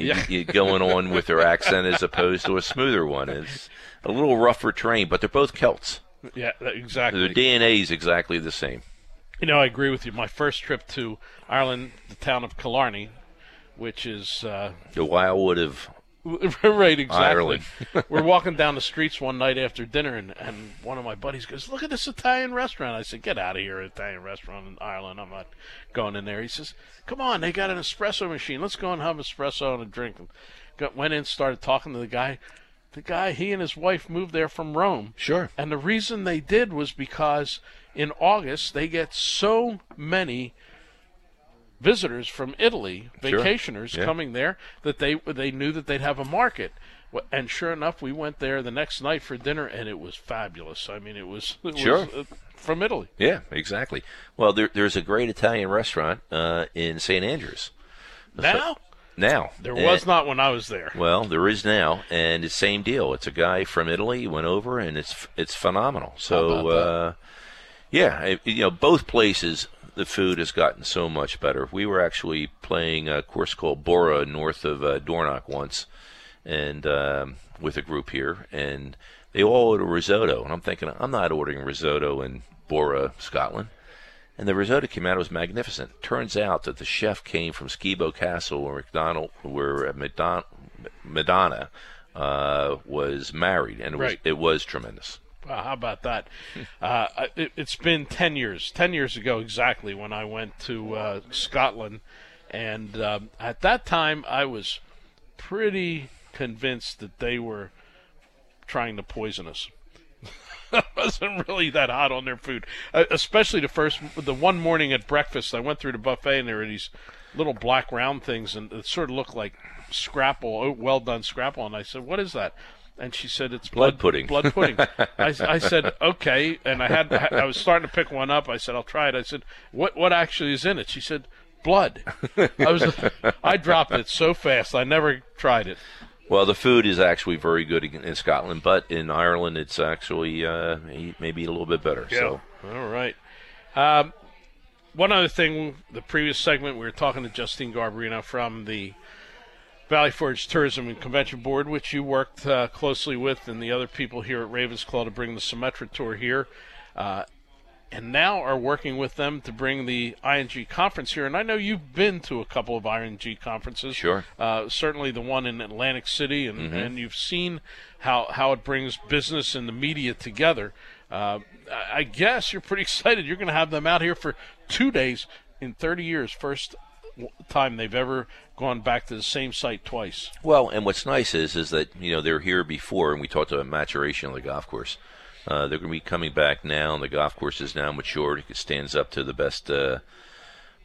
Yeah. going on with their accent as opposed to a smoother one. It's a little rougher terrain, but they're both Celts. Yeah, exactly. Their DNA is exactly the same. You know, I agree with you. My first trip to Ireland, the town of Killarney, which is uh, The Wildwood of right, exactly. Ireland. We're walking down the streets one night after dinner, and, and one of my buddies goes, "Look at this Italian restaurant." I said, "Get out of here, Italian restaurant in Ireland. I'm not going in there." He says, "Come on, they got an espresso machine. Let's go and have espresso and a drink." And got, went in, started talking to the guy. The guy, he and his wife moved there from Rome. Sure. And the reason they did was because in August they get so many visitors from Italy, Sure. vacationers Yeah. coming there, that they they knew that they'd have a market. And sure enough, we went there the next night for dinner, and it was fabulous. I mean, it was, it Sure. was uh, from Italy. Yeah, exactly. Well, there, there's a great Italian restaurant uh, in St. Andrews. Now? now. There And- was not when I was there. Well, there is now, and it's same deal. It's a guy from Italy went over, and it's it's phenomenal. So, uh, yeah, you know, both places the food has gotten so much better. We were actually playing a course called Brora north of uh, Dornoch once, and um, with a group here, and they all ordered risotto, and I'm thinking I'm not ordering risotto in Brora, Scotland. And the risotto came out, it was magnificent. Turns out that the chef came from Skibo Castle, where McDonald, where Madonna, Madonna uh, was married, and it was Right. it was tremendous. Wow, how about that? uh, it, it's been 10 years, 10 years ago exactly, when I went to uh, Scotland. And um, at that time, I was pretty convinced that they were trying to poison us. I wasn't really that hot on their food, uh, especially the first, the one morning at breakfast. I went through the buffet and there were these little black round things, and it sort of looked like scrapple, oh, well done scrapple. And I said, "What is that?" And she said, "It's Blood blood, pudding." Blood pudding. I, I said, "Okay," and I had, I was starting to pick one up. I said, "I'll try it." I said, "What, what actually is in it?" She said, "Blood." I was, I dropped it so fast. I never tried it. Well, the food is actually very good in, in Scotland, but in Ireland it's actually uh, maybe a little bit better. So All right. Um, one other thing, the previous segment, we were talking to Justine Garbarino from the Valley Forge Tourism and Convention Board, which you worked uh, closely with, and the other people here at Raven's Claw to bring the Symetra Tour here. Uh, and now are working with them to bring the ING conference here. And I know you've been to a couple of ING conferences. Sure. Uh, certainly the one in Atlantic City, and, Mhm. and you've seen how, how it brings business and the media together. Uh, I guess you're pretty excited. You're going to have them out here for two days in 30 years. First time they've ever gone back to the same site twice. Well, and what's nice is is that you know they're here before, and we talked about maturation of the golf course. Uh, they're going to be coming back now, and the golf course is now matured. It stands up to the best uh,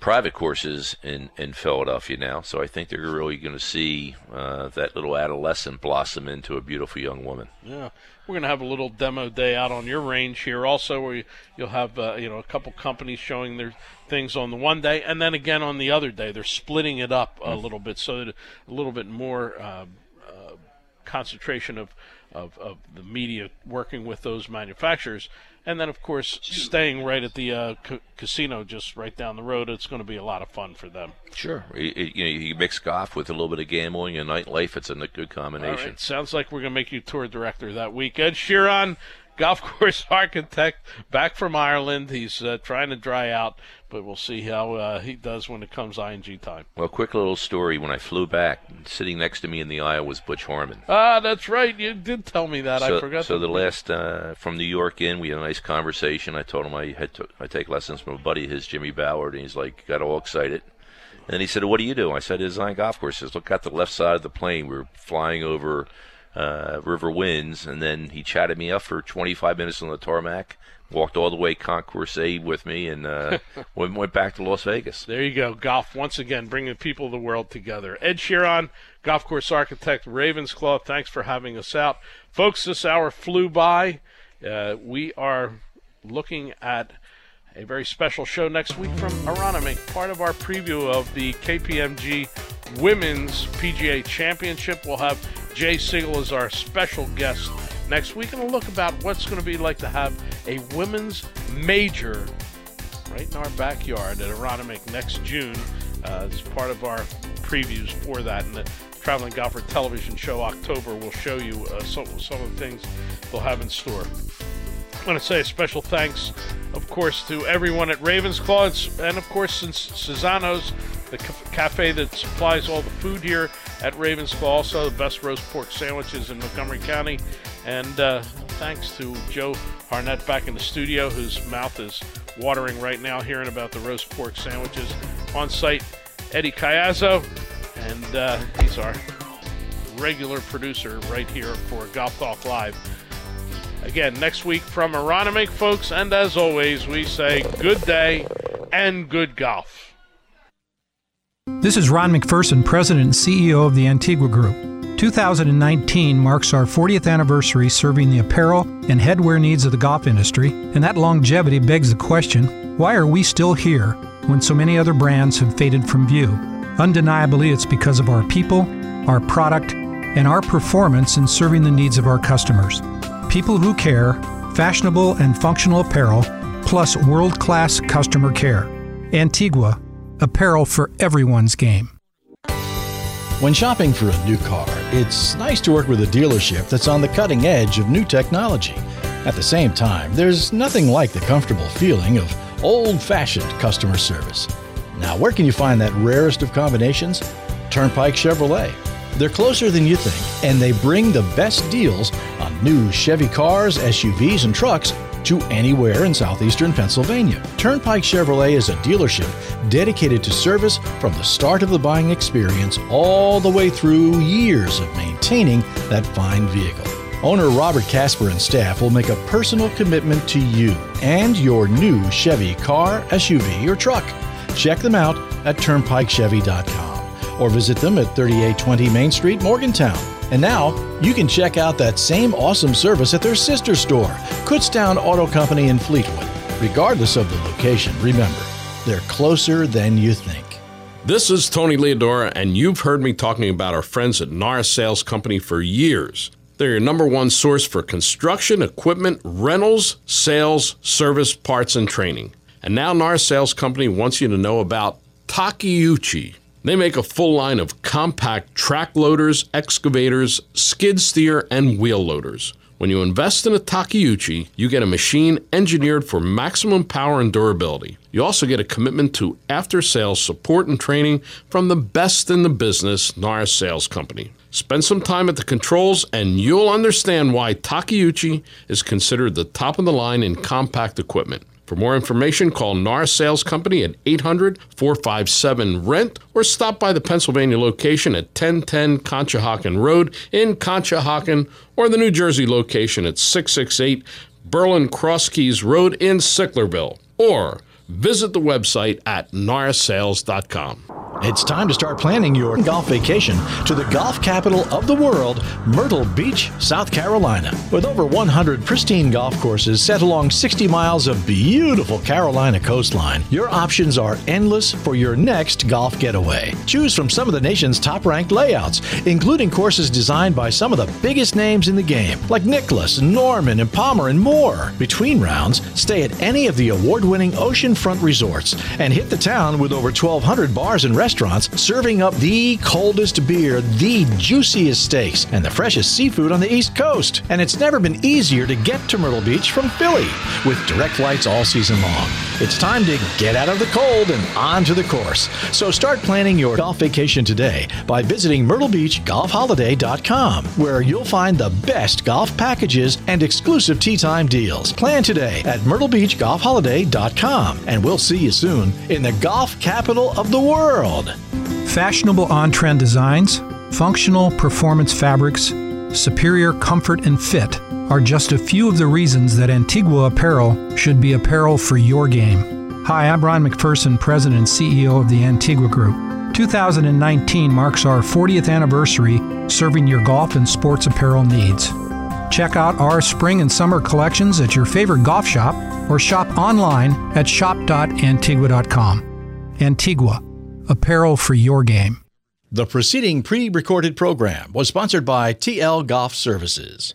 private courses in in Philadelphia now. So I think they're really going to see uh, that little adolescent blossom into a beautiful young woman. Yeah, we're going to have a little demo day out on your range here, also, where you, you'll have uh, you know a couple companies showing their things on the one day, and then again on the other day. They're splitting it up a little bit so that a little bit more uh, uh, concentration of, of of the media working with those manufacturers. And then, of course, staying right at the uh, ca- casino just right down the road. It's going to be a lot of fun for them. Sure, you, you know you mix golf with a little bit of gambling and nightlife. It's a good combination. right, sounds like we're going to make you tour director that week. Ed Shearon, golf course architect, back from Ireland. He's uh, trying to dry out, but we'll see how uh, he does when it comes ING time. Well, quick little story. When I flew back, sitting next to me in the aisle was Butch Harmon. Ah, that's right. You did tell me that. so, I forgot. So the last uh, from New York in, we had a nice conversation. I told him I had to, I take lessons from a buddy, of his Jimmy Ballard, and he's like got all excited. And then he said, "What do you do?" I said, "I "Design golf courses." Look at the left side of the plane. We were flying over uh, River Winds, and then he chatted me up for 25 minutes on the tarmac. Walked all the way Concourse A with me, and uh, went, went back to Las Vegas. There you go. Golf once again bringing people of the world together. Ed Shearon, golf course architect, Raven's Claw. Thanks for having us out, folks. This hour flew by. Uh, we are looking at a very special show next week from Aronimink, part of our preview of the KPMG Women's PGA Championship. We'll have Jay Siegel as our special guest next week, and a look about what's going to be like to have a women's major right in our backyard at Aronimink next June uh, part of our previews for that. And the Traveling Golfer television show October will show you uh, some, some of the things they'll have in store. I want to say a special thanks, of course, to everyone at Raven's Claw and, of course, since Cesano's, the ca- cafe that supplies all the food here at Raven's Claw, also the best roast pork sandwiches in Montgomery County. And uh, thanks to Joe Harnett back in the studio, whose mouth is watering right now hearing about the roast pork sandwiches. On site, Eddie Cayazzo, and uh, he's our regular producer right here for Golf Talk Live. Again, next week from Aronimink, folks, and as always, we say good day and good golf. This is Ron McPherson, President and CEO of the Antigua Group. 2019 marks our 40th anniversary serving the apparel and headwear needs of the golf industry, and that longevity begs the question why are we still here when so many other brands have faded from view? Undeniably, it's because of our people, our product, and our performance in serving the needs of our customers. People who care, fashionable and functional apparel, plus world class customer care. Antigua, apparel for everyone's game. When shopping for a new car, it's nice to work with a dealership that's on the cutting edge of new technology. At the same time, there's nothing like the comfortable feeling of old fashioned customer service. Now, where can you find that rarest of combinations? Turnpike Chevrolet. They're closer than you think, and they bring the best deals on new Chevy cars, SUVs, and trucks to anywhere in southeastern Pennsylvania. Turnpike Chevrolet is a dealership dedicated to service from the start of the buying experience all the way through years of maintaining that fine vehicle. Owner Robert Casper and staff will make a personal commitment to you and your new Chevy car, SUV, or truck. Check them out at turnpikechevy.com or visit them at 3820 Main Street, Morgantown. And now you can check out that same awesome service at their sister store, Kutztown Auto Company in Fleetwood. Regardless of the location, remember, they're closer than you think. This is Tony Leodora, and you've heard me talking about our friends at Norris Sales Company for years. They're your number one source for construction, equipment, rentals, sales, service, parts, and training. And now Norris Sales Company wants you to know about Takeuchi. They make a full line of compact track loaders, excavators, skid steer, and wheel loaders. When you invest in a Takeuchi, you get a machine engineered for maximum power and durability. You also get a commitment to after sales support and training from the best in the business, Norris Sales Company. Spend some time at the controls and you'll understand why Takeuchi is considered the top of the line in compact equipment. For more information, call Norris Sales Company at 800 457 RENT or stop by the Pennsylvania location at 1010 Conshohocken Road in Conshohocken or the New Jersey location at 668 Berlin Cross Keys Road in Sicklerville. Or visit the website at norrissales.com. It's time to start planning your golf vacation to the golf capital of the world, Myrtle Beach, South Carolina. With over 100 pristine golf courses set along 60 miles of beautiful Carolina coastline, your options are endless for your next golf getaway. Choose from some of the nation's top ranked layouts, including courses designed by some of the biggest names in the game, like Nicklaus, Norman, and Palmer, and more. Between rounds, stay at any of the award winning oceanfront resorts and hit the town with over 1,200 bars and restaurants serving up the coldest beer, the juiciest steaks, and the freshest seafood on the East Coast. And it's never been easier to get to Myrtle Beach from Philly with direct flights all season long. It's time to get out of the cold and onto the course. So start planning your golf vacation today by visiting myrtlebeachgolfholiday.com, where you'll find the best golf packages and exclusive tee time deals. Plan today at myrtlebeachgolfholiday.com, and we'll see you soon in the golf capital of the world. Fashionable on trend designs, functional performance fabrics, superior comfort and fit are just a few of the reasons that Antigua Apparel should be apparel for your game. Hi, I'm Ron McPherson, President and CEO of the Antigua Group. 2019 marks our 40th anniversary serving your golf and sports apparel needs. Check out our spring and summer collections at your favorite golf shop or shop online at shop.antigua.com. Antigua, apparel for your game. The preceding pre recorded program was sponsored by TL Golf Services.